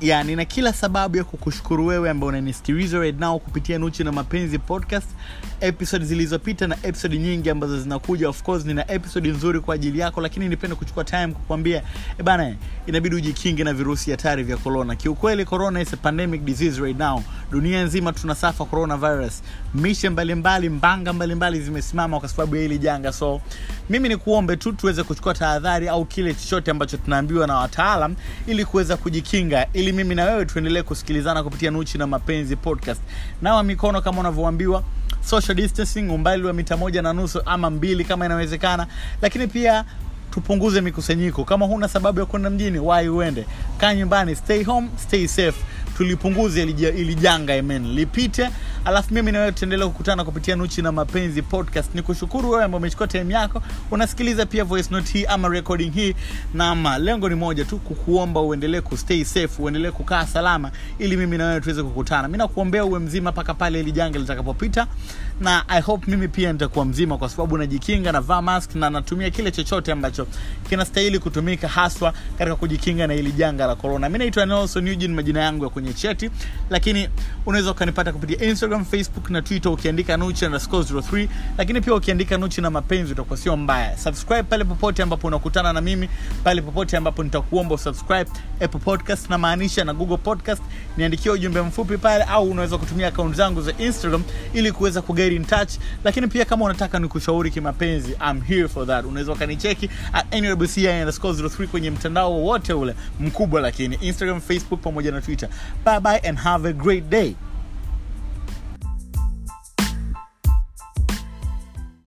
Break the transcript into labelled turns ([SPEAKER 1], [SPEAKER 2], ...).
[SPEAKER 1] ya nina kila sababu ya kukushukuru wewe ambao unanisikiliza right now kupitia nuchi na mapenzi podcast. Episode zilizopita na episode nyingi ambazo zinakuja. Of course nina episode nzuri kwa ajili yako lakini nipende kuchukua time kukwambia e bana inabidi ujikinge na virusi hatari vya corona. Kiukweli corona is a pandemic disease right now. Dunia nzima tunasafa coronavirus. Mishe mbalimbali mbanga mbalimbali zimesimama kwa sababu ya hili janga. So mimi ni kuombe tu tuweze kuchukua tahadhari au kile chochote ambacho tunaambiwa na wataalam ili kuweza kujikinga. Ili mimi na wewe tuendelee kusikilizana kupitia nuchi na mapenzi podcast. Nawa mikono kama unavyoambiwa social distancing umbali wa mita moja na nusu ama mbili kama inawezekana. Lakini pia tupunguze mikusanyiko. Kama huna sababu ya kwenda mjini wai uende. Kaa nyumbani stay home stay safe tulipunguze ili janga amen. Lipite. Alafu mimi nawewe tutaendelea kukutana kupitia nuchi na mapenzi podcast. Ni kushukuru wewe ambao umechukua time yako. Unasikiliza pia voice note hii ama recording hii. Na lengo ni moja tu kukuomba uendelee kustay safe uendelee kukaa salama ili mimi na tuweze kukutana. Mi nakuombea uwe mzima mpaka pale ili janga litakapopita. Na i hope mimi pia nitakuwa mzima kwa sababu najikinga navaa mask na natumia kile chochote ambacho kinastahili kutumika haswa katika kujikinga na hili janga la corona. Mi naitwa nelson eugene majina yangu ya kwenye cheti lakini unaweza ukanipata kupitia instagram facebook na twitter ukiandika nuchi underscore 03 lakini pia ukiandika nuchi na mapenzi utakuwa sio mbaya. Subscribe pale popote ambapo unakutana na mimi pale popote ambapo nitakuomba subscribe apple podcast na maanisha na google podcast. Niandikia ujumbe mfupi pale au unaweza kutumia akaunti zangu za instagram ili kuweza kuget in touch. Lakini pia kama unataka nikushauri kimapenzi I'm here for that. Unaweza ukanicheki at underscore 03 kwenye mtandao wowote ule mkubwa lakini. Instagram facebook pamoja na twitter bye bye and have a great day